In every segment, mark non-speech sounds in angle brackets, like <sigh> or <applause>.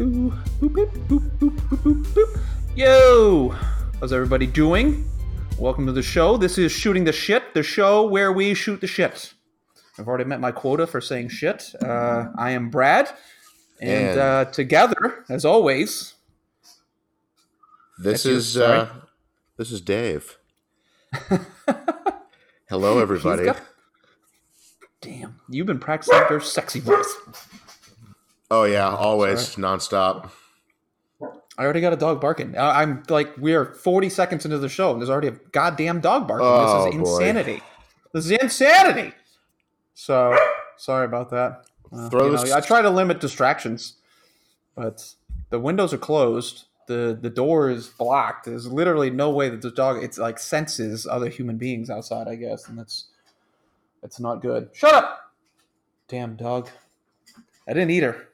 Boop, boop, boop, boop, boop, boop, boop. Yo! How's everybody doing? Welcome to the show. This is Shooting the Shit, the show where we shoot the shit. I've already met my quota for saying shit. Uh, I am Brad, and, And- uh, together, as always, This you, is uh, this is Dave. Hello, everybody. Got- Damn, you've been practicing your sexy voice. Oh yeah, always nonstop. I already got a dog barking. I'm like, we are 40 seconds into the show, and there's already a goddamn dog barking. Oh, this is boy. insanity. This is insanity. So, sorry about that. Uh, you know, I try to limit distractions, but the windows are closed. The the door is blocked. There's literally no way that the dog it's like senses other human beings outside, I guess, and that's that's not good. Shut up. Damn dog. I didn't eat her.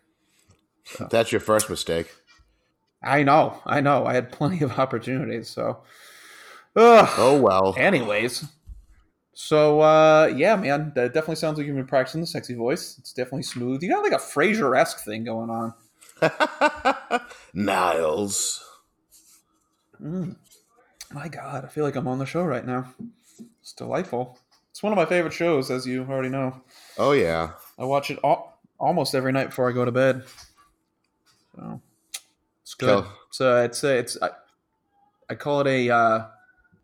That's your first mistake. I know, I know. I had plenty of <laughs> opportunities, so. Ugh. Oh well. Anyways, so uh, yeah, man, that definitely sounds like you've been practicing the sexy voice. It's definitely smooth. You got like a Frasier esque thing going on. <laughs> Niles. Mm. My God, I feel like I'm on the show right now. It's delightful. It's one of my favorite shows, as you already know. Oh yeah. I watch it all, almost every night before I go to bed. So it's good. Cool. So it's a, it's I, I call it a uh,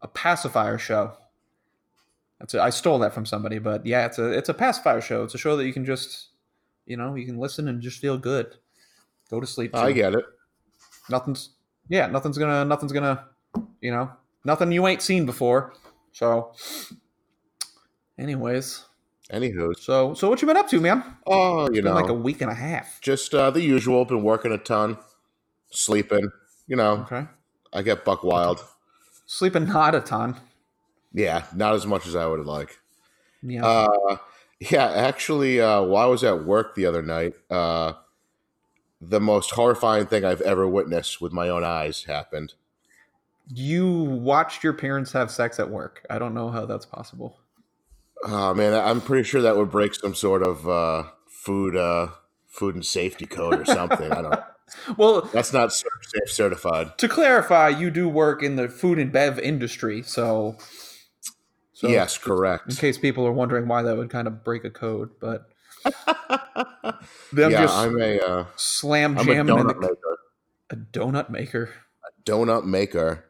a pacifier show. That's a, I stole that from somebody, but yeah, it's a it's a pacifier show. It's a show that you can just you know you can listen and just feel good. Go to sleep. I get it. nothing's yeah nothing's gonna nothing's gonna you know nothing you ain't seen before. So, anyways, Anywho, so so what you been up to, man? oh, you Been know, like a week and a half. just uh, the usual. Been working a ton, sleeping. You know, Okay. I get buck wild. Sleeping not a ton. Yeah, not as much as I would like. Yeah. Uh, yeah, actually, uh, while I was at work the other night, uh, the most horrifying thing I've ever witnessed with my own eyes happened. you watched your parents have sex at work. I don't know how that's possible. Oh man, I'm pretty sure that would break some sort of uh, food uh, food and safety code or something. I don't. <laughs> Well, That's not safe certified. to clarify, you do work in the food and bev industry, so, so yes, correct. in case people are wondering why that would kind of break a code, but <laughs> them yeah, just I'm a uh, slam I'm a donut the, maker. a donut maker. Donut maker.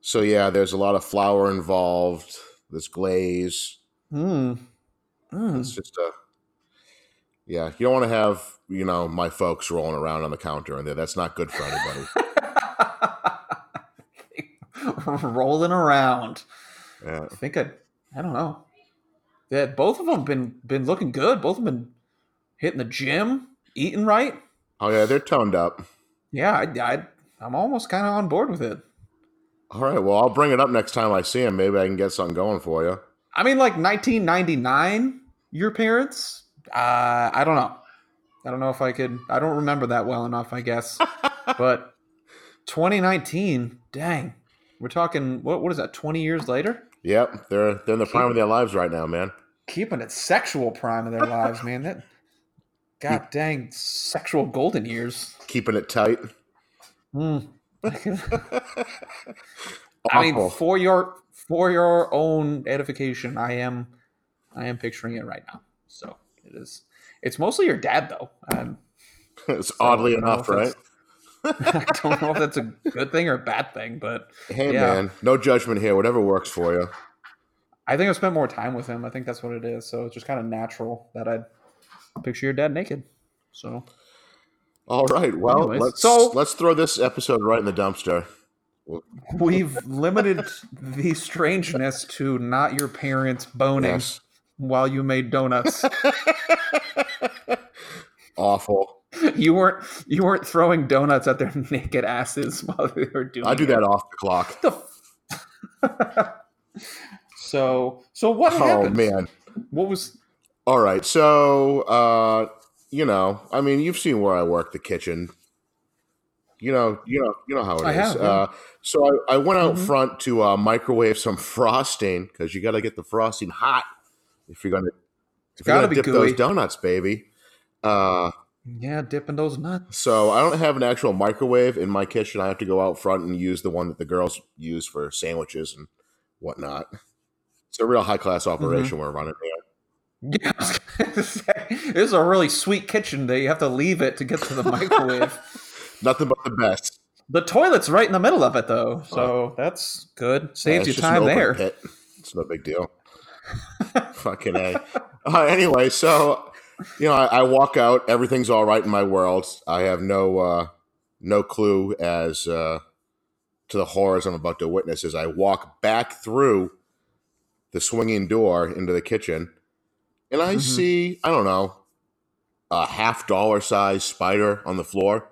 So yeah, there's a lot of flour involved. This glaze. Mm. Mm. It's just a yeah. You don't want to have you know my folks rolling around on the counter in there. That's not good for anybody. <laughs> Rolling around. yeah. I think I, I don't know. Yeah, both of them been been looking good. Both of them been hitting the gym, eating right. Oh yeah, they're toned up. Yeah, I, I I'm almost kind of on board with it. All right. Well, I'll bring it up next time I see him. Maybe I can get something going for you. I mean, like 1999, your parents. Uh, I don't know. I don't know if I could. I don't remember that well enough. I guess, <laughs> but 2019. Dang, we're talking. What what is that? 20 years later. Yep, they're they're in the prime of their lives right now, man. Keeping it sexual prime of their lives, man. That. God dang, sexual golden years. Keeping it tight. Mm. <laughs> I mean, for your for your own edification, I am I am picturing it right now. So it is. It's mostly your dad, though. Um, <laughs> it's oddly don't know enough, right? <laughs> I don't know if that's a good thing or a bad thing, but Hey, yeah. man, no judgment here. Whatever works for you. I think I spent more time with him. I think that's what it is. So it's just kind of natural that I'd picture your dad naked. So All right. Well, Anyways, let's so- let's throw this episode right in the dumpster. We've limited the strangeness to not your parents boning Yes. while you made donuts. Awful. you weren't you weren't throwing donuts at their <laughs> naked asses while they were doing. I do it. that off the clock. The f- so so what Oh happened? man. What was All right. So, uh, you know, I mean, you've seen where I work, the kitchen. You know, you know, you know how it is. I have, yeah. Uh, so I, I went out Mhm. front to uh, microwave some frosting because you got to get the frosting hot if you're gonna if you're gonna dip gooey. those donuts, baby. Uh, Yeah, dipping those nuts. So I don't have an actual microwave in my kitchen. I have to go out front and use the one that the girls use for sandwiches and whatnot. It's a real high class operation we're running here. <laughs> Yeah, I was gonna say, this is a really sweet kitchen that you have to leave it to get to the microwave. <laughs> Nothing but the best. the toilet's right in the middle of it, though, so that's good. Saves it's you time there. pit. It's no big deal. <laughs> Fucking a. Uh, anyway, so you know, I, I walk out. Everything's all right in my world. I have no uh, no clue as uh, to the horrors I'm about to witness as I walk back through the swinging door into the kitchen, and I Mhm. see I don't know a half dollar size spider on the floor,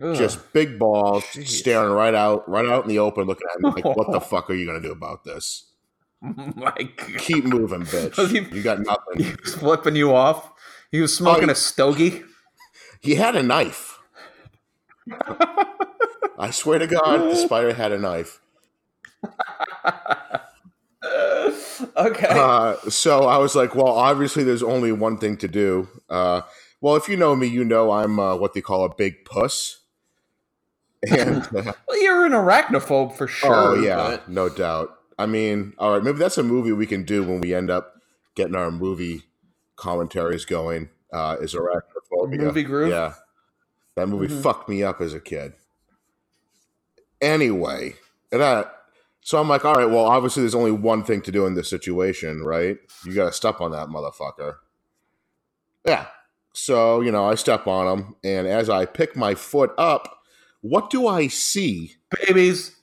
Ugh. just big balls Jeez. staring right out, right out in the open, looking at me like, "What the <laughs> fuck are you gonna do about this?" Like, Keep moving, bitch. <laughs> He- You got nothing. <laughs> He was flipping you off. He was smoking Oh, a stogie. He had a knife. I swear to God, the spider had a knife. okay. Uh, so I was like, well, obviously, there's only one thing to do. Uh, well, if you know me, you know I'm uh, what they call a big puss. <laughs> And uh, well, you're an arachnophobe for sure. oh yeah, but- no doubt. I mean, all right, maybe that's a movie we can do when we end up getting our movie commentaries going. Uh, is arachnophobia? Movie group? Yeah, that movie Mhm. fucked me up as a kid. Anyway, and that. So I'm like, all right, well, obviously, there's only one thing to do in this situation, right? You got to step on that motherfucker. Yeah. So you know, I step on him, and as I pick my foot up, what do I see? Babies.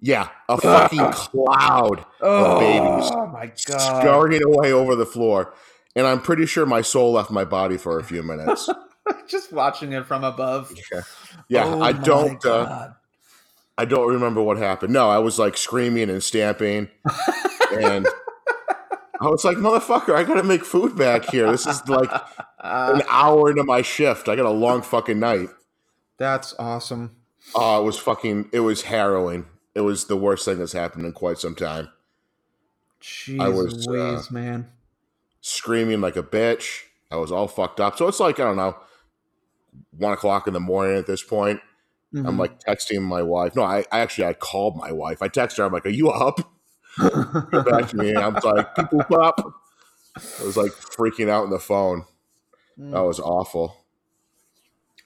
Yeah, a fucking cloud Oh, babies. Oh my god. scurrying away over the floor. And I'm pretty sure my soul left my body for a few minutes. <laughs> Just watching it from above. Yeah, Oh I don't. Uh, I don't remember what happened. No, I was like screaming and stamping, and <laughs> I was like, "Motherfucker, I gotta make food back here. This is like <laughs> an hour into my shift. I got a long fucking night. That's awesome. Oh, it was fucking. It was harrowing. It was the worst thing that's happened in quite some time. Jeez I was, uh, man. screaming like a bitch. I was all fucked up. So it's like I don't know, one o'clock in the morning at this point. I'm Mhm. like texting my wife. No, I, I actually I called my wife. I texted her. I'm like, "Are you up?" <laughs> Get back to me. I'm like, "People up." I was like freaking out on the phone. Mm. That was awful.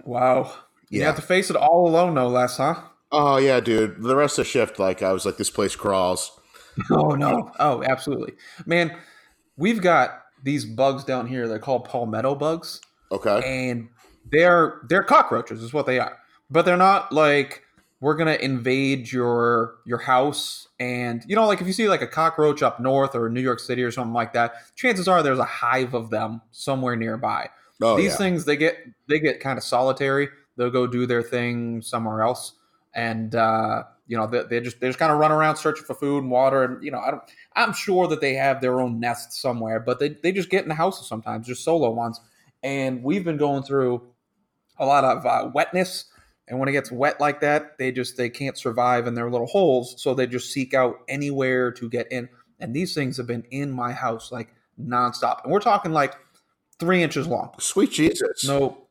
wow. You have to face it all alone, no less, huh? Oh yeah, dude. The rest of the shift, like I was like, this place crawls. <laughs> Oh no! Oh, absolutely, man. We've got these bugs down here. They're called palmetto bugs, Okay. and they're they're cockroaches, is what they are. But they're not like we're gonna invade your your house. And you know, like if you see like a cockroach up north or New York City or something like that, chances are there's a hive of them somewhere nearby. Oh these yeah. things they get they get kind of solitary they'll go do their thing somewhere else. And uh you know they, they just they just kind of run around searching for food and water and you know i don't i'm sure that they have their own nest somewhere but they, they just get in the houses sometimes just solo ones. And we've been going through a lot of uh, wetness. And when it gets wet like that they just they can't survive in their little holes. So they just seek out anywhere to get in. And these things have been in my house like nonstop. And we're talking like three inches long. Sweet Jesus. no,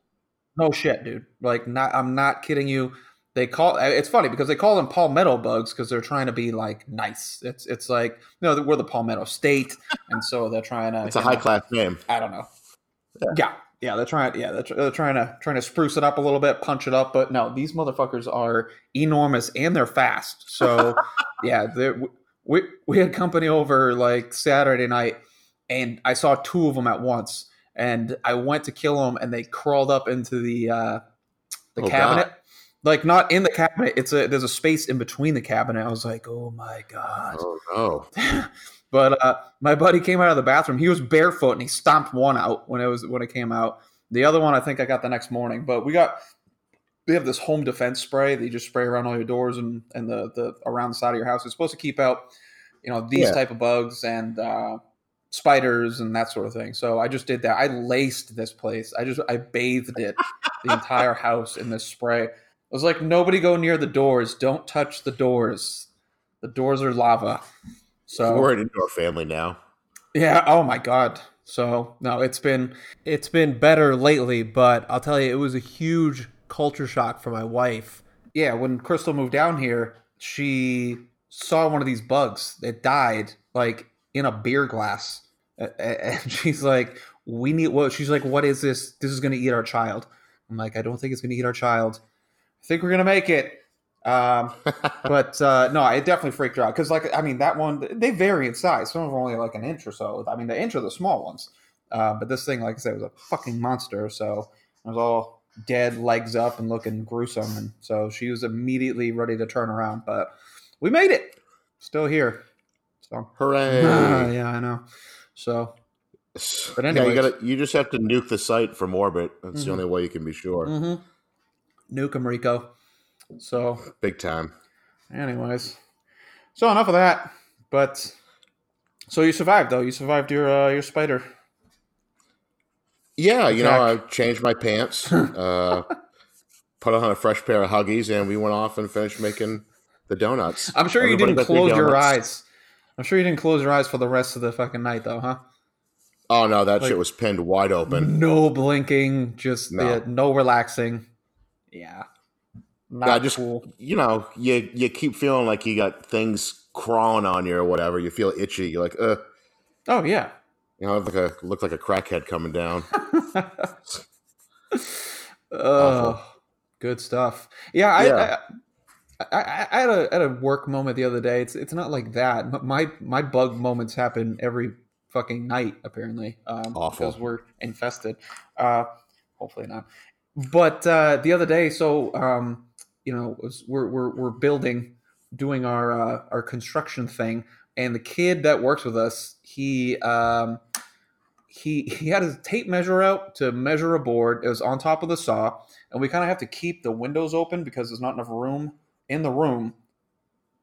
no shit, dude. Like, not. I'm not kidding you. They call. It's funny because they call them palmetto bugs because they're trying to be like nice. It's it's like you know we're the palmetto state, and so they're trying to. It's a you know, high class name. I don't know. Yeah, yeah, they're trying. Yeah, they're, they're trying to trying to spruce it up a little bit, punch it up. But no, these motherfuckers are enormous and they're fast. So <laughs> yeah, we we had company over like Saturday night, and I saw two of them at once, and I went to kill them, and they crawled up into the uh, the Oh, cabinet. Like not in the cabinet. It's a there's a space in between the cabinet. I was like, oh my god. Oh no. <laughs> but uh, my buddy came out of the bathroom. He was barefoot and he stomped one out when it was when it came out. The other one I think I got the next morning. But we got we have this home defense spray that you just spray around all your doors and and the the around the side of your house. It's supposed to keep out you know these Yeah. type of bugs and uh, spiders and that sort of thing. So I just did that. I laced this place. I just I bathed it the entire house in this spray. I was like, nobody go near the doors. Don't touch the doors. The doors are lava. So We're an indoor family now. yeah. Oh my god. So no, it's been it's been better lately, but I'll tell you, it was a huge culture shock for my wife. Yeah, when Crystal moved down here, she saw one of these bugs that died like in a beer glass, and <laughs> she's like, "We need what?" She's like, "What is this? This is going to eat our child." I'm like, "I don't think it's going to eat our child. I think we're going to make it." Um, <laughs> but uh, no, it definitely freaked her out because, like, I mean, that one they vary in size. Some of them are only like an inch or so. I mean, the inch are the small ones, uh, but this thing, like I said, was a fucking monster. So it was all dead, legs up, and looking gruesome. And so she was immediately ready to turn around, but we made it. Still here. So hooray! <laughs> Yeah, I know. So, but anyway, yeah, you got you just have to nuke the site from orbit. That's mm-hmm. the only way you can be sure. Mm-hmm. Nuke them, Rico. So big time. Anyways, so enough of that. But so you survived though. You survived your uh, your spider. Yeah, you know, I changed my pants, <laughs> uh, put on a fresh pair of Huggies, and we went off and finished making the donuts. I'm sure Everybody you didn't close your eyes. I'm sure you didn't close your eyes for the rest of the fucking night, though, huh? Oh no, that like, shit was pinned wide open. No blinking, just no, yeah, no relaxing. Yeah. Not yeah, just cool. you know, you you keep feeling like you got things crawling on you or whatever. You feel itchy. You're like, uh. Oh yeah. You know, like a looked like a crackhead coming down. <laughs> oh, good stuff. Yeah, I, yeah. I, I, I, had a had a work moment the other day. It's it's not like that. My my bug moments happen every fucking night apparently. Um, Awful because we're infested. Uh, hopefully not. But uh, the other day, so um, you know, we're we're we're building, doing our uh, our construction thing, and the kid that works with us, he um, he he had his tape measure out to measure a board. It was on top of the saw, and we kind of have to keep the windows open because there's not enough room in the room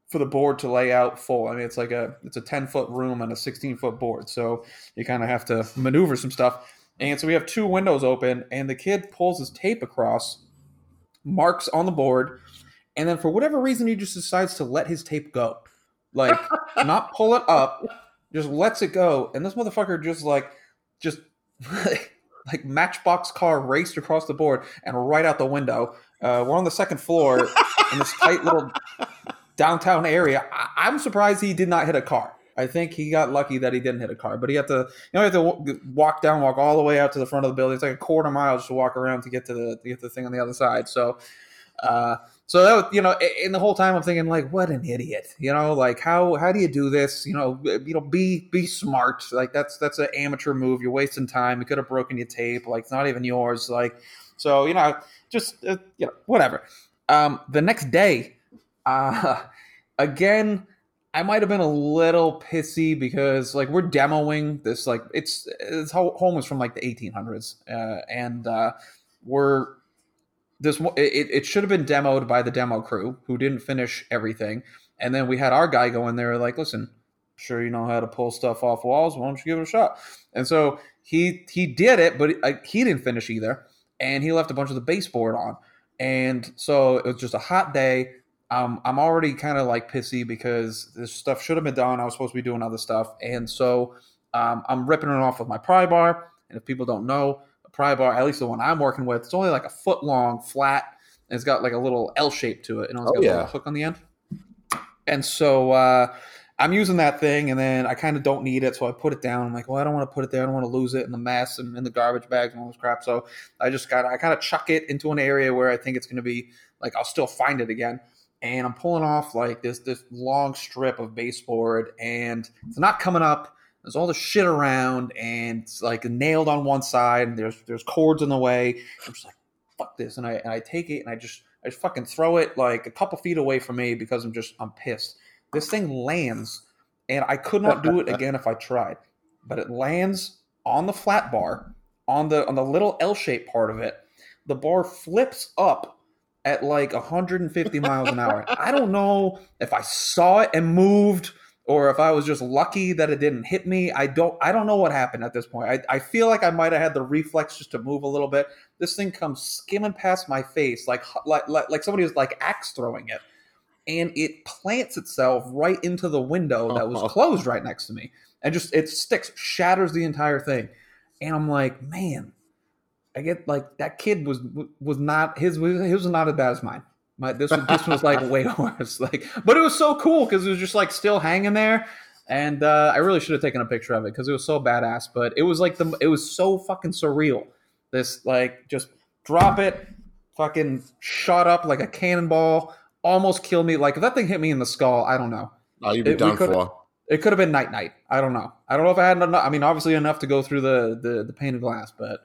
for the board to lay out full. I mean, it's like a it's a ten foot room on a sixteen foot board, so you kind of have to maneuver some stuff. And so we have two windows open, and the kid pulls his tape across marks on the board, and then for whatever reason he just decides to let his tape go, like <laughs> not pull it up, just lets it go, and this motherfucker just like just <laughs> like matchbox car raced across the board and right out the window. Uh, we're on the second floor in this tight little downtown area. I- am surprised he did not hit a car. I think he got lucky that he didn't hit a car, but he had to, you know, he had to walk down, walk all the way out to the front of the building. It's like a quarter mile just to walk around to get to the to get the thing on the other side. So, uh, so that was, you know, in the whole time I'm thinking like, what an idiot, you know, like how how do you do this? You know, you know, be be smart. Like that's that's an amateur move. You're wasting time. You could have broken your tape. Like it's not even yours. Like, so you know, just uh, you know, whatever. Um, the next day, uh, <laughs> again I might have been a little pissy because like we're demoing this like it's it's home is from like the 1800s uh, and uh, we're this it, it should have been demoed by the demo crew who didn't finish everything. And then we had our guy go in there like listen sure you know how to pull stuff off walls why don't you give it a shot? And so he he did it but he didn't finish either and he left a bunch of the baseboard on and so it was just a hot day um, I'm already kind of like pissy because this stuff should have been done. I was supposed to be doing other stuff, and so um, I'm ripping it off with my pry bar. And if people don't know, a pry bar, at least the one I'm working with, it's only like a foot long, flat, and it's got like a little L shape to it, and it's oh, got yeah. a hook on the end. And so uh, I'm using that thing, and then I kind of don't need it, so I put it down. I'm like, well, I don't want to put it there. I don't want to lose it in the mess and in the garbage bags and all this crap. So I just got I kind of chuck it into an area where I think it's going to be like I'll still find it again and I'm pulling off like this this long strip of baseboard, and it's not coming up. There's all the shit around, and it's like nailed on one side. And there's there's cords in the way. I'm just like, fuck this, and I and I take it and I just I just fucking throw it like a couple feet away from me because I'm just I'm pissed. This thing lands, and I could not do it <laughs> again if I tried. But it lands on the flat bar, on the on the little L-shaped part of it. The bar flips up at like 150 miles an hour. I don't know if I saw it and moved or if I was just lucky that it didn't hit me. I don't I don't know what happened at this point. I, I feel like I might have had the reflex just to move a little bit. This thing comes skimming past my face like like like, like somebody was like axe throwing it. And it plants itself right into the window that was Oh. closed right next to me, and just it sticks, shatters the entire thing, and I'm like, man, I get like that kid was was not his was his was not as bad as mine. My this was this was like <laughs> way worse. Like, but it was so cool because it was just like still hanging there, and uh, I really should have taken a picture of it because it was so badass. But it was like the it was so fucking surreal. This like just drop it, fucking shot up like a cannonball, almost killed me. Like if that thing hit me in the skull, I don't know. Oh, you'd be It- done for. It could have been night night. I don't know. I don't know if I had enough. I mean, obviously enough to go through the the, the pane of glass, but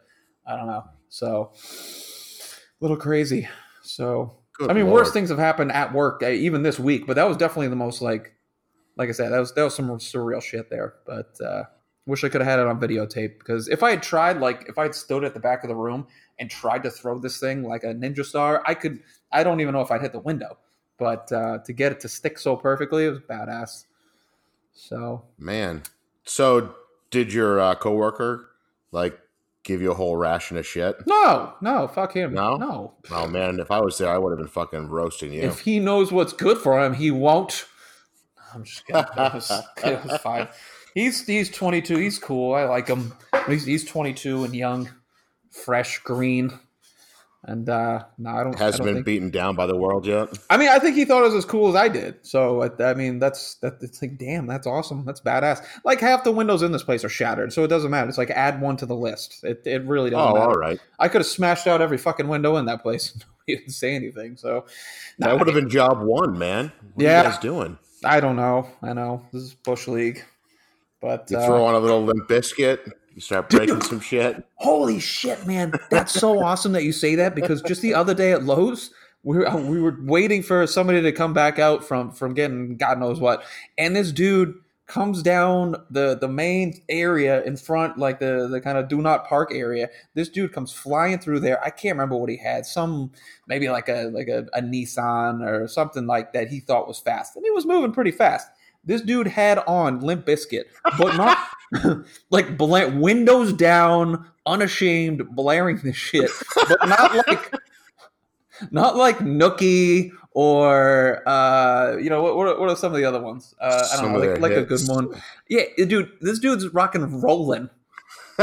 I don't know. So a little crazy. So Good I mean, Lord. worse things have happened at work, uh, even this week. But that was definitely the most like, like I said, that was that was some surreal shit there. But uh, wish I could have had it on videotape because if I had tried, like, if I had stood at the back of the room and tried to throw this thing like a ninja star, I could. I don't even know if I'd hit the window. But uh, to get it to stick so perfectly, it was badass. So Man. So did your uh, coworker like give you a whole ration of shit? no, no, fuck him. No? no. Oh man, if I was there, I would have been fucking roasting you. If he knows what's good for him, he won't. I'm just kidding. <laughs> It was, it was fine. He's he's 22. He's cool. I like him. He's, he's 22 and young, fresh, green, and uh no, I don't. I Hasn't don't been think, beaten down by the world yet. I mean, I think he thought it was as cool as I did. So I, I mean, that's that. It's like, damn, that's awesome. That's badass. Like half the windows in this place are shattered, so it doesn't matter. It's like add one to the list. It it really Oh, doesn't matter. all right. I could have smashed out every fucking window in that place. <laughs> He didn't say anything. So That Nah, would have been job one, man. What Yeah. are you guys doing? I don't know. I know this is bush league, but You uh, throw on a little Limp Bizkit. You start breaking some shit. holy shit, man, that's so <laughs> awesome that you say that because just the other day at Lowe's, we were, we were waiting for somebody to come back out from from getting God knows what, and this dude comes down the the main area in front, like the the kind of do not park area. This dude comes flying through there. I can't remember what he had. Some maybe like a like a, a Nissan or something like that. He thought was fast, and he was moving pretty fast. This dude had on Limp Bizkit, but not <laughs> like bla- windows down, unashamed, blaring this shit, but not like not like Nookie or uh, you know what? What are, what are some of the other ones? Uh, I don't know, like, like a good one. Yeah, dude, this dude's rocking rolling.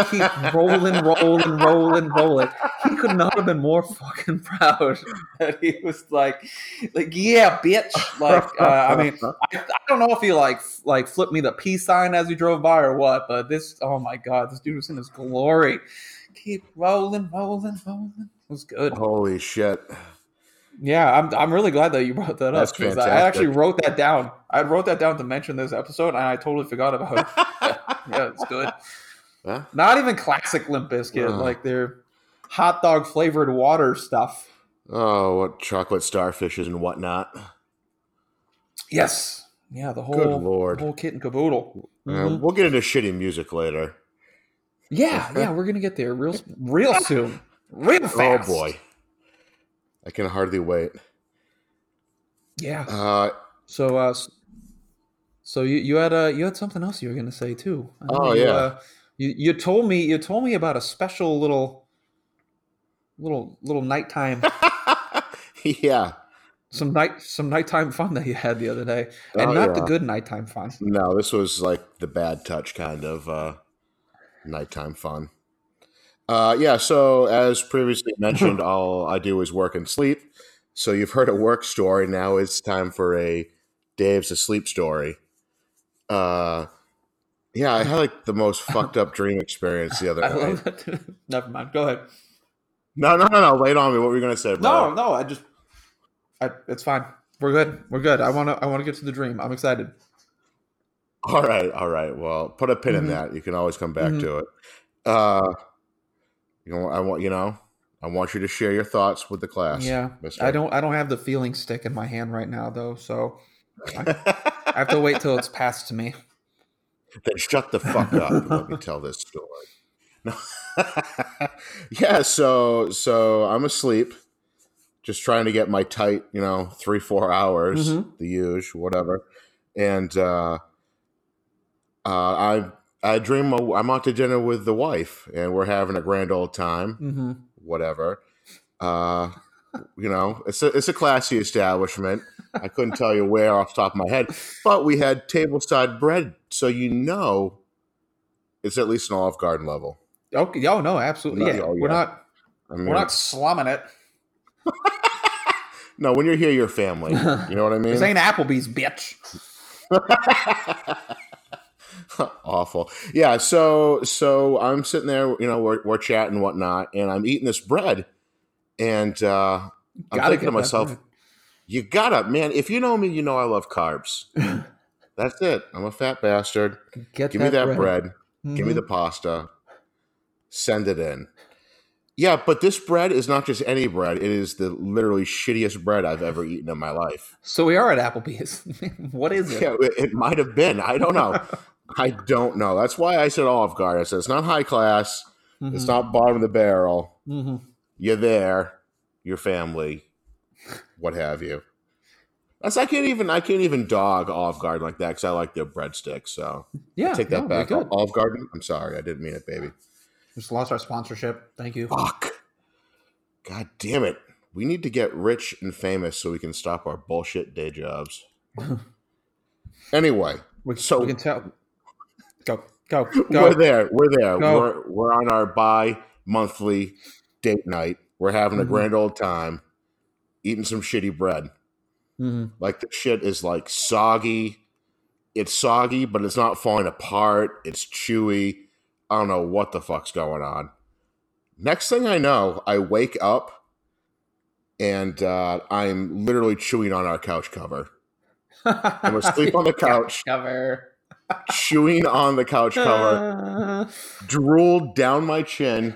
Keep rolling, rolling, rolling, rolling. He could not have been more fucking proud that he was like, like, yeah, bitch. Like, uh, I mean, I, I don't know if he like like flipped me the peace sign as he drove by or what, but this, oh my god, this dude was in his glory. Keep rolling, rolling, rolling. It was good. Holy shit. Yeah, I'm I'm really glad that you brought that That's up because I actually wrote that down. I wrote that down to mention this episode, and I totally forgot about it. yeah, <laughs> yeah, it's good. Huh? Not even classic Limp Bizkit, Ugh. like their hot dog flavored water stuff. Oh, what chocolate starfishes and whatnot. Yes, yeah, the whole Good lord. the whole kit and caboodle. Uh, Mhm. we'll get into shitty music later. Yeah, <laughs> yeah, we're gonna get there real real soon, real fast. Oh boy. I can hardly wait. Yeah. Uh, So, uh, so you you had uh you had something else you were gonna say too. Oh, you, yeah. Uh, you you told me you told me about a special little little little nighttime <laughs> yeah. some night some nighttime fun that you had the other day, and Oh, not the good nighttime fun. No, this was like the bad touch kind of uh, nighttime fun. Uh, yeah, so as previously <laughs> mentioned, all I do is work and sleep. So you've heard a work story. Now it's time for a Dave's a sleep story. Uh, yeah, I <laughs> had like the most fucked up dream experience the other I night. <laughs> Never mind. Go ahead. No, no, no, no. Wait on me. What were you gonna say? No, Bro? no. I just, I, it's fine. We're good. We're good. I want to. I want to get to the dream. I'm excited. All right, all right. Well, put a pin Mhm. in that. You can always come back Mhm. to it. Uh, you know, I want you know, I want you to share your thoughts with the class. Yeah. Mister. I don't. I don't have the feeling stick in my hand right now, though. So I have to wait till it's passed to me. Then shut the fuck up and let me tell this story. No. <laughs> yeah, so so I'm asleep, just trying to get my tight, you know, three four hours, Mhm. the huge, whatever, and uh, uh, I I dream I'm out to dinner with the wife, and we're having a grand old time, hmm whatever. Uh, you know, it's a it's a classy establishment. I couldn't tell you where off the top of my head, but we had tableside bread, so you know it's at least an Olive Garden level. Okay. Oh no, absolutely. No, yeah. oh, We're not. I mean, We're not slumming it. <laughs> no, when you're here, you're family. You know what I <laughs> mean? This ain't Applebee's, bitch. <laughs> Awful. Yeah. So so I'm sitting there, you know, we're we're chatting and whatnot, and I'm eating this bread, and uh, I'm thinking to myself, you gotta, man. If you know me, you know I love carbs. That's it. I'm a fat bastard. Get Give me that bread. Give me Mhm. the pasta. Send it in. Yeah, but this bread is not just any bread. It is the literally shittiest bread I've ever eaten in my life. So we are at Applebee's. <laughs> what is it? Yeah, it, it might have been. I don't know. <laughs> I don't know. That's why I said Olive Garden. I said it's not high class. It's Mhm. not bottom of the barrel. Mhm. You're there. Your family, what have you. That's I can't even I can't even dog Olive Garden like that because I like their breadsticks. So Yeah. take that no, back. Olive Garden. I'm sorry, I didn't mean it, baby. Just lost our sponsorship. Thank you. Fuck. God damn it. We need to get rich and famous so we can stop our bullshit day jobs. <laughs> anyway, We, So- we can tell. Go, go, go. we're there. We're there. Go. We're we're on our bi monthly date night. We're having a Mhm. grand old time, eating some shitty bread. Mhm. Like the shit is like soggy. It's soggy, but it's not falling apart. It's chewy. I don't know what the fuck's going on. Next thing I know, I wake up and uh, I'm literally chewing on our couch cover. I'm asleep on the <laughs> couch, Cover. chewing on the couch cover, <laughs> drooled down my chin.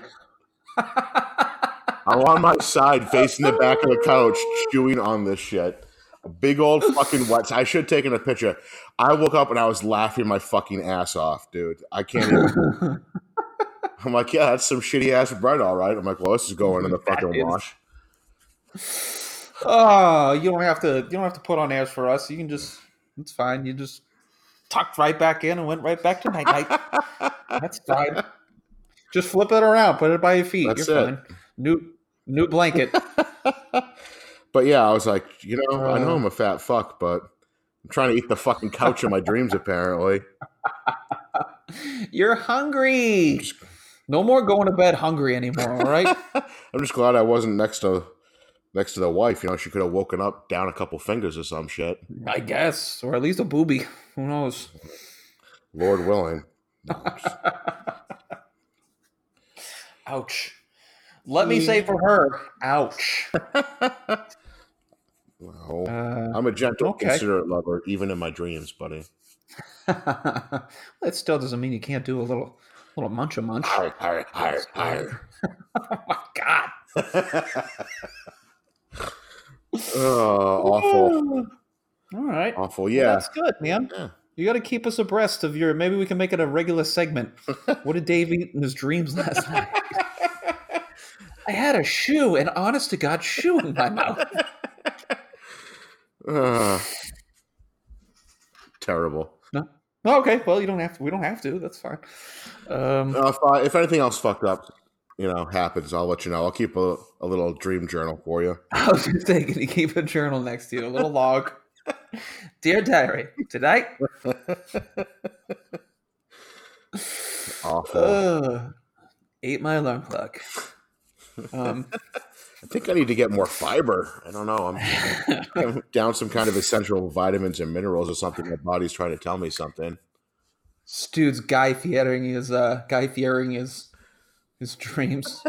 I'm on my side, facing the back of the couch, chewing on this shit. Big old fucking wet. I should have taken a picture. I woke up and I was laughing my fucking ass off, dude. I can't even. <laughs> I'm like, yeah, that's some shitty ass bread, all right. I'm like, well, this is going in the fucking is- wash. oh, you don't have to. You don't have to put on airs for us. You can just. It's fine. You just tucked right back in and went right back to night night. <laughs> That's fine. Just flip it around. Put it by your feet. That's You're it. fine. New new blanket. <laughs> But yeah, I was like, you know, I know Uh. I'm a fat fuck, but I'm trying to eat the fucking couch of my dreams, apparently. You're hungry. No more going to bed hungry anymore. All right. <laughs> I'm just glad I wasn't next to next to the wife. You know, she could have woken up down a couple fingers or some shit. I guess, or at least a booby. Who knows? Lord willing. Ouch. Let me say for her, ouch. <laughs> well, Uh, I'm a gentle, okay. considerate lover, even in my dreams, buddy. <laughs> that still doesn't mean you can't do a little little munch a munch. Arr, arr, <laughs> arr, arr. <laughs> oh my god. oh, awful, <sighs> All right. awful. Well, Yeah, that's good, man. yeah. You got to keep us abreast of your. Maybe we can make it a regular segment. what did Dave eat in his dreams last night? I had a shoe, an honest to God shoe in my mouth. Uh, <sighs> terrible. No. Okay. Well, you don't have to. We don't have to. That's fine. Um, Uh, if, I, if anything else fucked up, you know, happens, I'll let you know. I'll keep a, a little dream journal for you. <laughs> I was just thinking to keep a journal next to you, a little log. <laughs> Dear diary, tonight. Awful. Uh, ate my alarm clock. Um, <laughs> I think I need to get more fiber. I don't know. I'm, I'm <laughs> down some kind of essential vitamins and minerals or something. My body's trying to tell me something. Stu's Guy Fiering his uh, Guy Fiering his his dreams.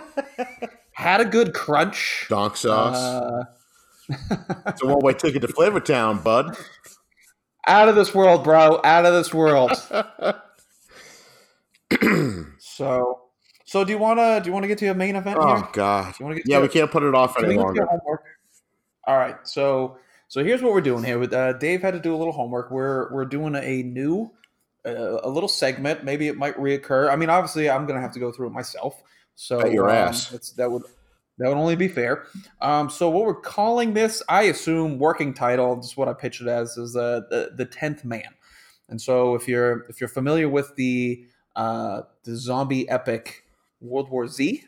Had a good crunch. Donk sauce. Uh, it's a one-way <laughs> ticket to Flavor Town, bud. out of this world, bro. Out of this world. <laughs> So, so do you wanna do you wanna get to your main event oh here? God. Do you wanna get Yeah, we can't put it off any we get to your longer. All right. So so here's what we're doing here. With uh, Dave had to do a little homework. We're we're doing a new uh, a little segment. Maybe it might reoccur. I mean, obviously, I'm gonna have to go through it myself. So Bet your um, ass. it's, that would that would only be fair. Um, so what we're calling this, I assume, working title, just what I pitched it as, is uh, the the tenth man. And so if you're if you're familiar with the uh, the zombie epic World War Z,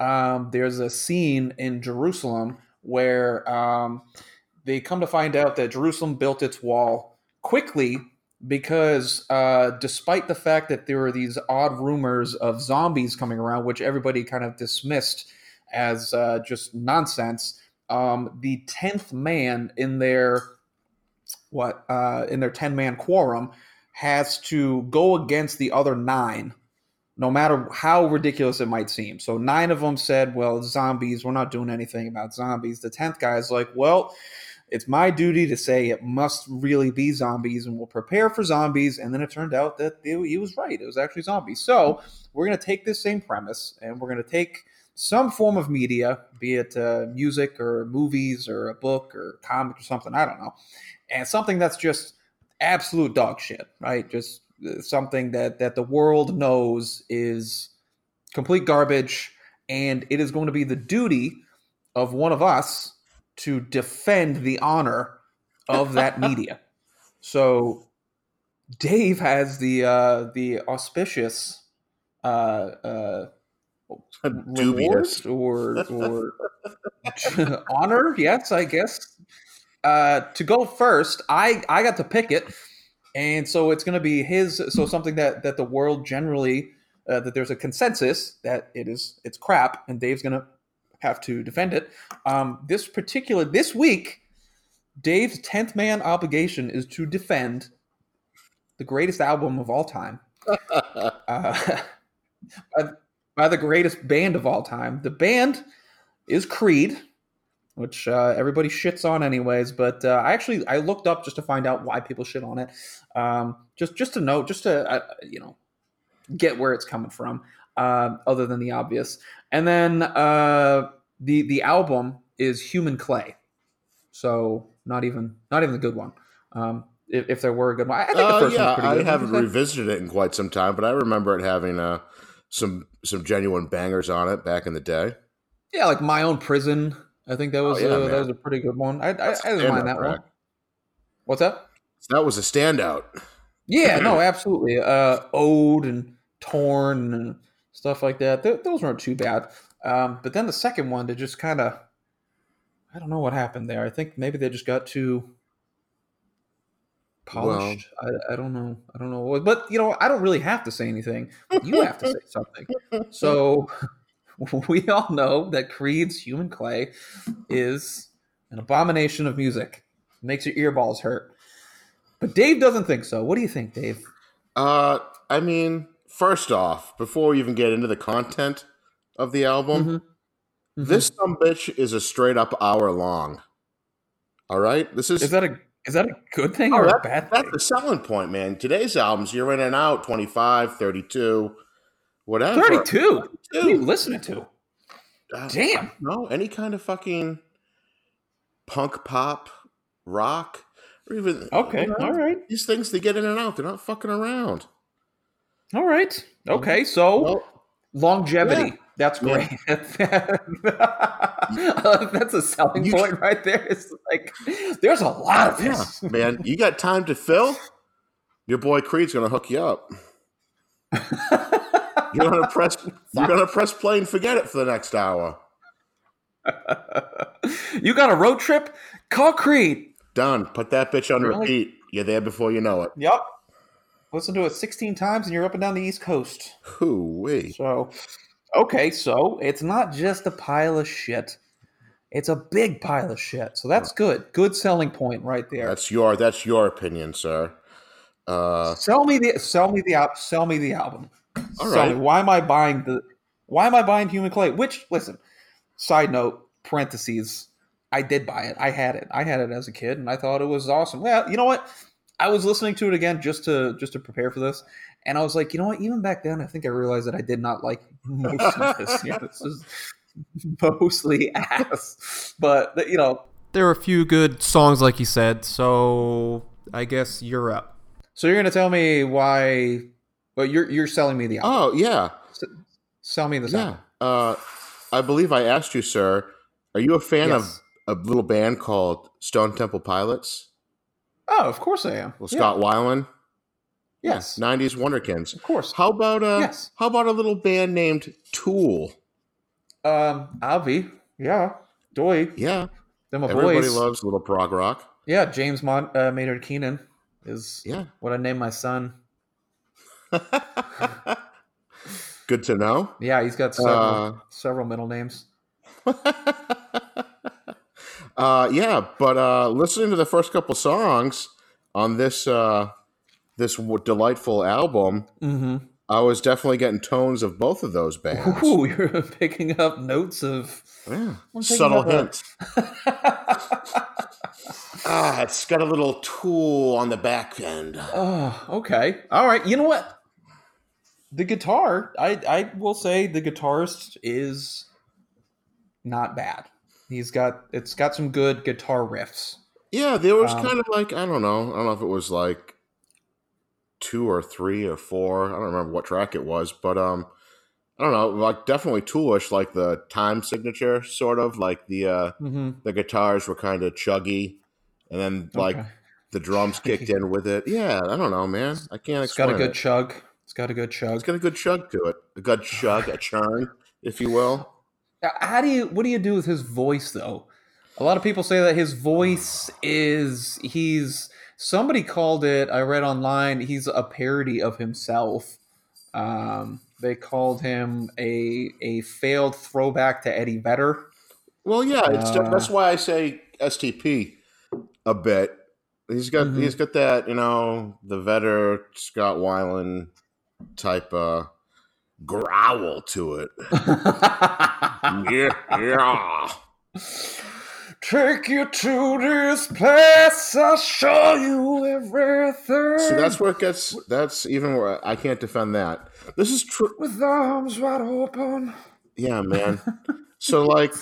um, there's a scene in Jerusalem where um, they come to find out that Jerusalem built its wall quickly because uh, despite the fact that there were these odd rumors of zombies coming around, which everybody kind of dismissed as uh, just nonsense, um, the tenth man in their what uh, in their ten man quorum has to go against the other nine, no matter how ridiculous it might seem. So nine of them said, "Well, zombies. We're not doing anything about zombies." The tenth guy is like, "Well." It's my duty to say it must really be zombies, and we'll prepare for zombies. And then it turned out that he was right; it was actually zombies. So we're going to take this same premise, and we're going to take some form of media, be it uh, music or movies or a book or comic or something, I don't know, and something that's just absolute dog shit, right? Just something that that the world knows is complete garbage, and it is going to be the duty of one of us to defend the honor of that <laughs> media. So Dave has the uh, the auspicious uh, uh, <laughs> Dubious. or or <laughs> honor. Yes, I guess. Uh, to go first, I I got to pick it, and so it's going to be his. So something that that the world generally uh, that there's a consensus that it is it's crap, and Dave's going to have to defend it. Um, this particular this week, Dave's tenth man obligation is to defend the greatest album of all time. <laughs> uh, <laughs> by the greatest band of all time. The band is Creed, which uh, everybody shits on anyways. But uh, I actually I looked up just to find out why people shit on it. Um, just just to know, just to uh, you know, get where it's coming from. Uh, other than the obvious, and then uh, the the album is Human Clay, so not even not even the good one. Um, if, if, there were a good one, I think the uh, first yeah, I haven't revisited it in quite some time, but I remember it having a some some genuine bangers on it back in the day. Yeah, like my own prison. I think that oh, was oh, yeah, a, that was a pretty good one. I I, I didn't mind that one. What's that? That was a standout. Yeah, no, <clears throat> absolutely. Uh, Ode and Torn and stuff like that. Th- those weren't too bad. Um, but then the second one, to just kind of, I don't know what happened there. I think maybe they just got too polished. Well, I, I don't know. I don't know. But you know, I don't really have to say anything. You have to say something. <laughs> So <laughs> we all know that Creed's Human Clay is an abomination of music. It makes your earballs hurt. But Dave doesn't think so. What do you think, Dave? Uh, I mean, first off, before we even get into the content of the album, mm-hmm. Mm-hmm. this some bitch is a straight up hour long. All right, this is is that a is that a good thing oh, or that, a bad thing? That's the selling point, man. Today's albums, you're in and out 25, 32, whatever. 32? What are you listening to? Uh, Damn. No, any kind of fucking punk pop, rock, or even. Okay, you know, all right. These things, they get in and out. They're not fucking around. All right. Okay, so well, longevity. Yeah. That's great. <laughs> Yeah. <laughs> That's a selling you, point right there. It's like there's a lot of this. Yeah, man. You got time to fill? Your boy Creed's gonna hook you up. <laughs> you're gonna press you're gonna <laughs> press play and forget it for the next hour. you got a road trip? Call Creed. Done. Put that bitch on really? repeat. You're there before you know it. Yep. Listen to it 16 times and you're up and down the East Coast. Hoo wee. So Okay, so it's not just a pile of shit. It's a big pile of shit. So that's good. Good selling point right there. That's your that's your opinion, sir. Uh, sell me the sell me the. Sell me the album. All right. Me, why am I buying the? Why am I buying Human Clay? Which listen. Side note, parentheses. I did buy it. I had it. I had it as a kid, and I thought it was awesome. Well, you know what? I was listening to it again just to just to prepare for this, and I was like, you know what? Even back then, I think I realized that I did not like <laughs> most of this. <laughs> Yeah, this is mostly ass. But you know, there are a few good songs, like you said. So I guess you're up. So you're gonna tell me why? Well, you're you're selling me the album. Oh yeah, S- sell me the yeah. Uh, I believe I asked you, sir. Are you a fan yes. of a little band called Stone Temple Pilots? Oh, of course I am. Well, Scott yeah. Weiland. Yes. Nineties Wonderkins. Of course. How about a uh, yes. how about a little band named Tool? Um, Avi. Yeah. Doi. Yeah. They're my Everybody boys. loves little prog rock. yeah, James Mon- uh, Maynard Keenan is Yeah. what I named my son. <laughs> Good to know. Yeah, he's got several, Uh, several middle names. <laughs> uh, yeah, but uh, listening to the first couple songs on this uh, this delightful album, Mm-hmm. I was definitely getting tones of both of those bands. Ooh, <laughs> you're picking up notes of. Yeah. Subtle hints. Ah, it's got a little tool on the back end. Oh, okay. All right. You know what? The guitar, I I will say the guitarist is not bad. He's got it's got some good guitar riffs. Yeah, there was Um, kind of like I don't know. I don't know if it was like two or three or four. I don't remember what track it was, but um, I don't know. Like definitely toolish, like the time signature, sort of like the uh Mm-hmm. the guitars were kind of chuggy, and then like the drums <laughs> kicked in with it. Yeah, I don't know, man. I can't it's got a good it. chug. It's got a good chug. It's got a good chug to it. A good chug, a churn, if you will. How do you what do you do with his voice though? A lot of people say that his voice is he's somebody called it I read online he's a parody of himself. Um, they called him a a failed throwback to Eddie Vedder. Well, yeah, it's Uh, that's why I say STP a bit. He's got Mhm. he's got that you know the Vedder Scott Weiland type uh growl to it. <laughs> yeah, yeah. Take you to this place, I'll show you everything. See, that's where it gets. That's even where I can't defend that. This is true. with arms wide open. Yeah, man. so like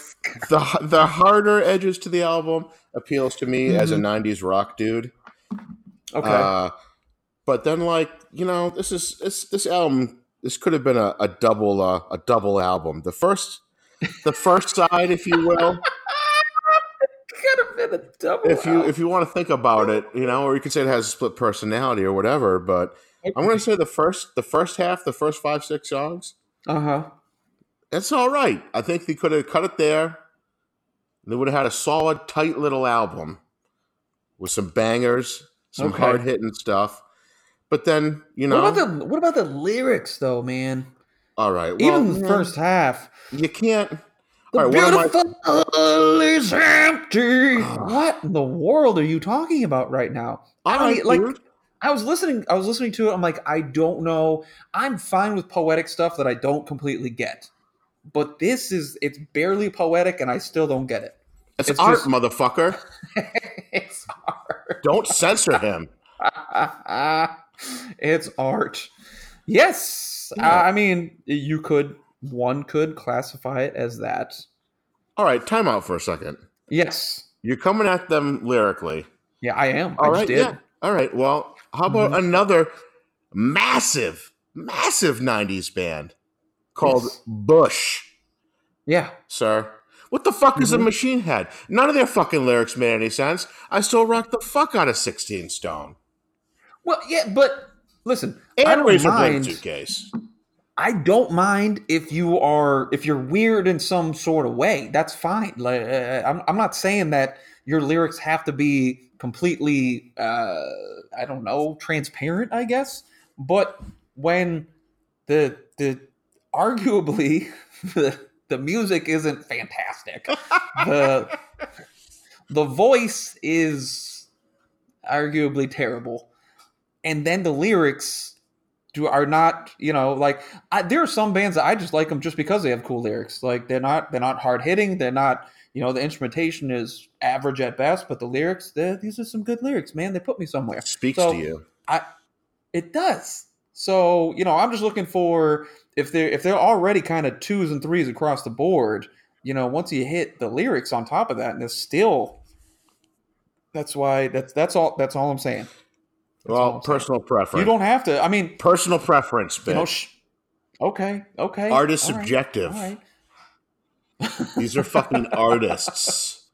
the the harder edges to the album appeals to me as a '90s rock dude. Okay. Uh, but then, like you know, this is this this album. This could have been a, a double uh, a double album. The first, the first side, if you will, <laughs> Could have been a double. if you if you want to think about it, you know, or you could say it has a split personality or whatever. But I'm going to say the first the first half, the first five six songs, Uh huh. that's all right. I think they could have cut it there. They would have had a solid, tight little album with some bangers, some Okay. hard hitting stuff. But then, you know, What about the what about the lyrics though, man? all right, well, Even the yeah. first half. You can't. The All right, one of my- is empty. Ah. what in the world are you talking about right now? All I right, mean, like dude. I was listening. I was listening to it. I'm like, I don't know. I'm fine with poetic stuff that I don't completely get, but this is it's barely poetic, and I still don't get it. It's, it's art, just- motherfucker. <laughs> it's art. Don't censor him. <laughs> it's art. Yes, Yeah. uh, I mean you could one could classify it as that. All right, time out for a second. Yes, You're coming at them lyrically. yeah, I am. All I right, just did. yeah. All right. Well, how about Mm-hmm. another massive, massive '90s band called Yes. Bush, Yeah. sir? What the fuck is a Mhm. Machine Head? None of their fucking lyrics made any sense. I still rock the fuck out of 16 Stone Well, yeah, but listen, I don't Razor mind. Suitcase. I don't mind if you are if you're weird in some sort of way. That's fine. Like uh, I'm I'm not saying that your lyrics have to be completely uh I don't know, transparent, I guess. But when the the arguably <laughs> the the music isn't fantastic. the <laughs> the voice is arguably terrible. And then the lyrics do are not you know like I, there are some bands that I just like them just because they have cool lyrics. Like they're not they're not hard hitting. They're not you know the instrumentation is average at best, but the lyrics these are some good lyrics, man. They put me somewhere. It Speaks So- to you. I It does. So you know I'm just looking for if they're if they're already kind of twos and threes across the board. You know once you hit the lyrics on top of that, and it's still. That's why that's that's all that's all I'm saying. Well, I'm saying. personal preference. You don't have to. I mean, personal preference, you know, sh- okay, okay. Art is all subjective. right. <laughs> These are fucking artists.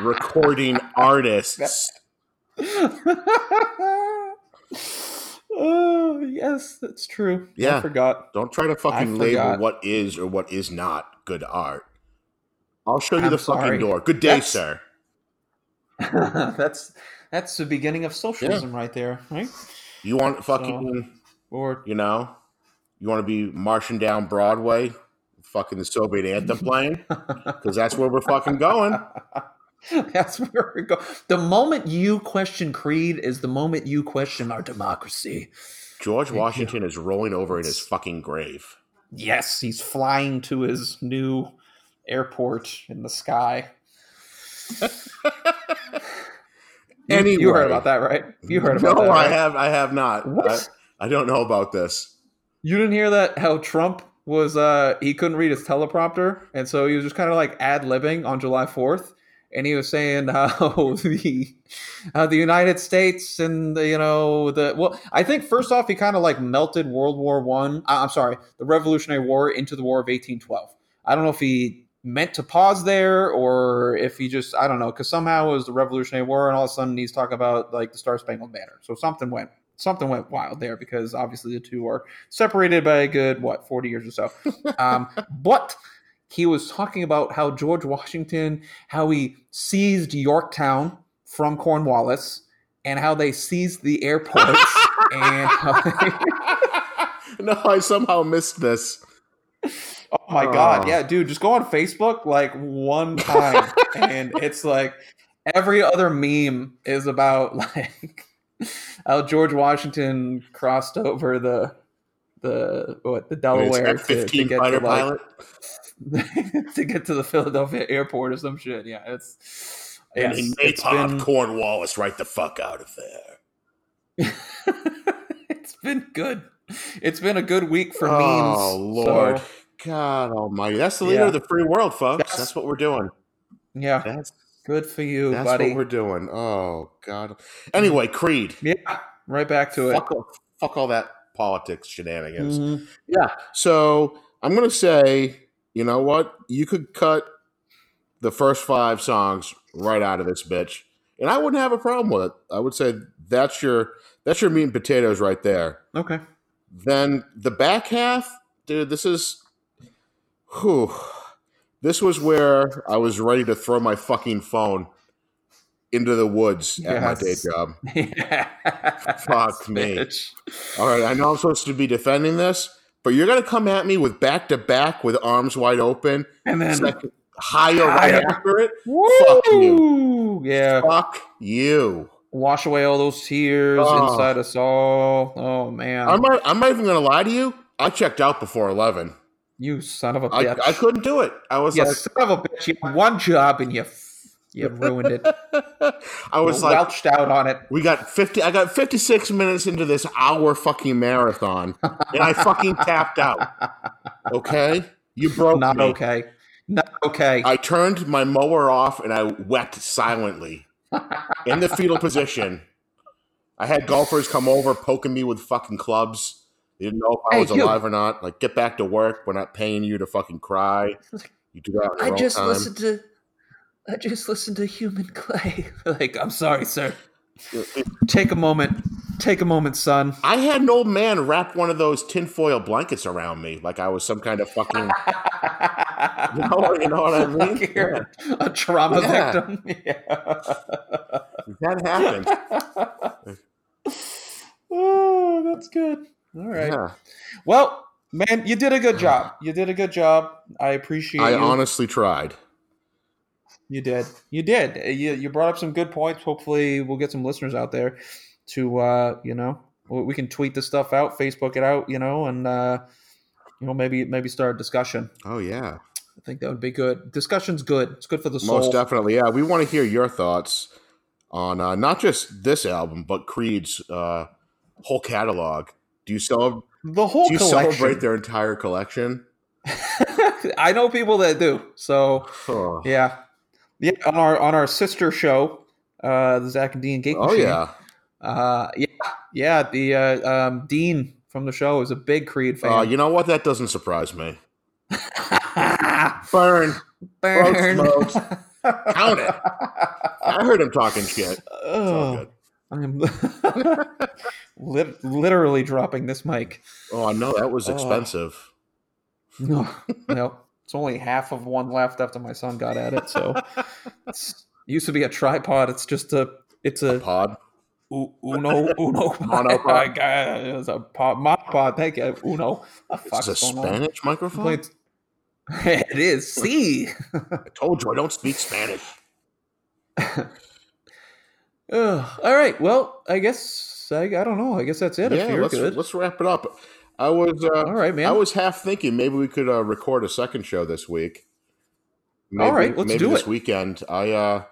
Recording artists. <laughs> oh yes, that's true. Yeah. I forgot. Don't try to fucking label what is or what is not good art. I'll show you I'm the fucking door. Good day, <laughs> That's- sir. that's that's the beginning of socialism right there, right? You want fucking, Or you know, you want to be marching down Broadway, fucking the Soviet anthem playing, <laughs> because that's where we're fucking going. <laughs> that's where we go. The moment you question creed is the moment you question our democracy. George. Washington is rolling over in his fucking grave. Yes, he's flying to his new airport in the sky. <laughs> You, you heard about that, right? You heard about that. no, that, I have, I have not. What? I, I don't know about this. You didn't hear that? How Trump was uh he couldn't read his teleprompter, and so he was just kind of like ad libbing on July fourth, and he was saying <laughs> how the how the United States and the, you know the well, I think first off he kind of like melted World War One. uh, I'm sorry, the Revolutionary War into the War of eighteen twelve. I don't know if he meant to pause there or if he just I don't know because somehow it was the Revolutionary War, and all of a sudden he's talking about like the Star Spangled Banner. So something went something went wild there because obviously the two are separated by a good what 40 years or so <laughs> um, but he was talking about how george washington how he seized yorktown from cornwallis and how they seized the airports <laughs> and they, <laughs> no, I somehow missed this. Oh my god Oh. yeah dude just go on facebook like one <laughs> time and it's like every other meme is about <laughs> like how george washington crossed over the the what the delaware to, to get to like <laughs> to get to the Philadelphia airport or some shit. Yeah, it's and yes, he it's been Cornwallis right the fuck out of there. it's been good. It's been a good week for oh, memes. oh Lord, so, God Almighty! That's the leader Yeah. of the free world, folks. Yes. That's what we're doing. yeah, That's good for you, buddy. that's buddy. what we're doing. Oh God. Anyway, Creed. Yeah, right back to it. Fuck, all- fuck all that politics shenanigans. Mhm. Yeah. So I'm gonna say, you know what? You could cut the first five songs right out of this bitch, and I wouldn't have a problem with it. I would say that's your that's your meat and potatoes right there. Okay. Then the back half, dude, this is whew. This was where I was ready to throw my fucking phone into the woods at my day job. <laughs> yeah. Fuck me. Bitch. All right, I know I'm supposed to be defending this, but you're gonna come at me with back to back with arms wide open, And then second, higher right Higher. after it. Woo! Fuck Yeah. Fuck you. Wash away all those tears Oh. inside us all. Oh man. I'm not, I'm not even gonna lie to you. I checked out before eleven. You son of a I, bitch. I couldn't do it. I was You like, son of a bitch. You had one job and you you <laughs> ruined it. I was You like, welched out on it. we got fifty. I got fifty six minutes into this hour fucking marathon, and I fucking <laughs> tapped out. Okay, you broke Not me. okay. Not okay. I turned my mower off and I wept silently in the fetal position. I had golfers come over poking me with fucking clubs. They didn't know if I Hey, was you- alive or not. Like, get back to work. We're not paying you to fucking cry. <laughs> You do that. I just time. listened to I just listened to Human Clay. <laughs> like, I'm sorry, sir. Take a moment. Take a moment, son. I had an old man wrap one of those tinfoil blankets around me, like I was some kind of fucking. <laughs> You know, you know what I mean? Like you're a trauma Yeah. victim. Yeah. That happened. oh, that's good. All right. Yeah. Well, man, you did a good job. You did a good job. I appreciate I you. honestly tried. You did. You did. Uh, You, you brought up some good points. Hopefully, we'll get some listeners out there to, uh, you know, we we can tweet this stuff out, Facebook it out, you know, and, uh, you know, maybe maybe start a discussion. Oh, yeah. I think that would be good. Discussion's good. It's good for the soul. Most definitely, yeah. We want to hear your thoughts on uh, not just this album, but Creed's uh, whole catalog. Do you celebrate? The whole Do you collection. celebrate their entire collection? <laughs> I know people that do. So yeah, yeah. On our on our sister show, uh, the Zach and Dean Gate. oh Machine, yeah. Uh, yeah, yeah. The uh, um, Dean from the show is a big Creed fan. Uh, you know what? That doesn't surprise me. <laughs> Burn. Burn. smokes. Count it. <laughs> I heard him talking shit. It's all good. I'm <laughs> lit- literally dropping this mic. Oh, I know that was Oh. expensive. <laughs> No, no. It's only half of one left after my son got at it. So <laughs> it's, it used to be a tripod. It's just a it's a Pod. U- Uno Uno Monopod. It's a pod, monopod. Thank you, Uno. The It's a fuck's going on? Spanish microphone. It is. See. I told you I don't speak Spanish. Ugh. all right. Well, I guess I, I don't know. I guess that's it. yeah, let's good. let's wrap it up. I was uh, All right, man. I was half thinking maybe we could uh, record a second show this week. Maybe, All right, let's maybe do this it. weekend. I uh,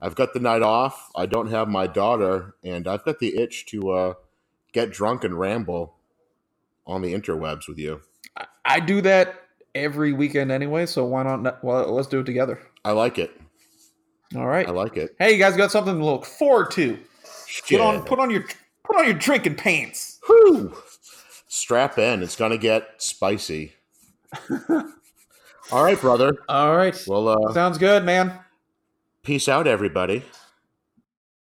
I've got the night off. I don't have my daughter, and I've got the itch to uh, get drunk and ramble on the interwebs with you. I, I do that every weekend anyway. So why not? Well, let's do it together. I like it. All right. I like it. Hey, you guys got something to look forward to. Shit. Put on put on your put on your drinking pants. Whew. Strap in. It's gonna get spicy. <laughs> All right, brother. All right. Well, uh, Sounds good, man. peace out, everybody.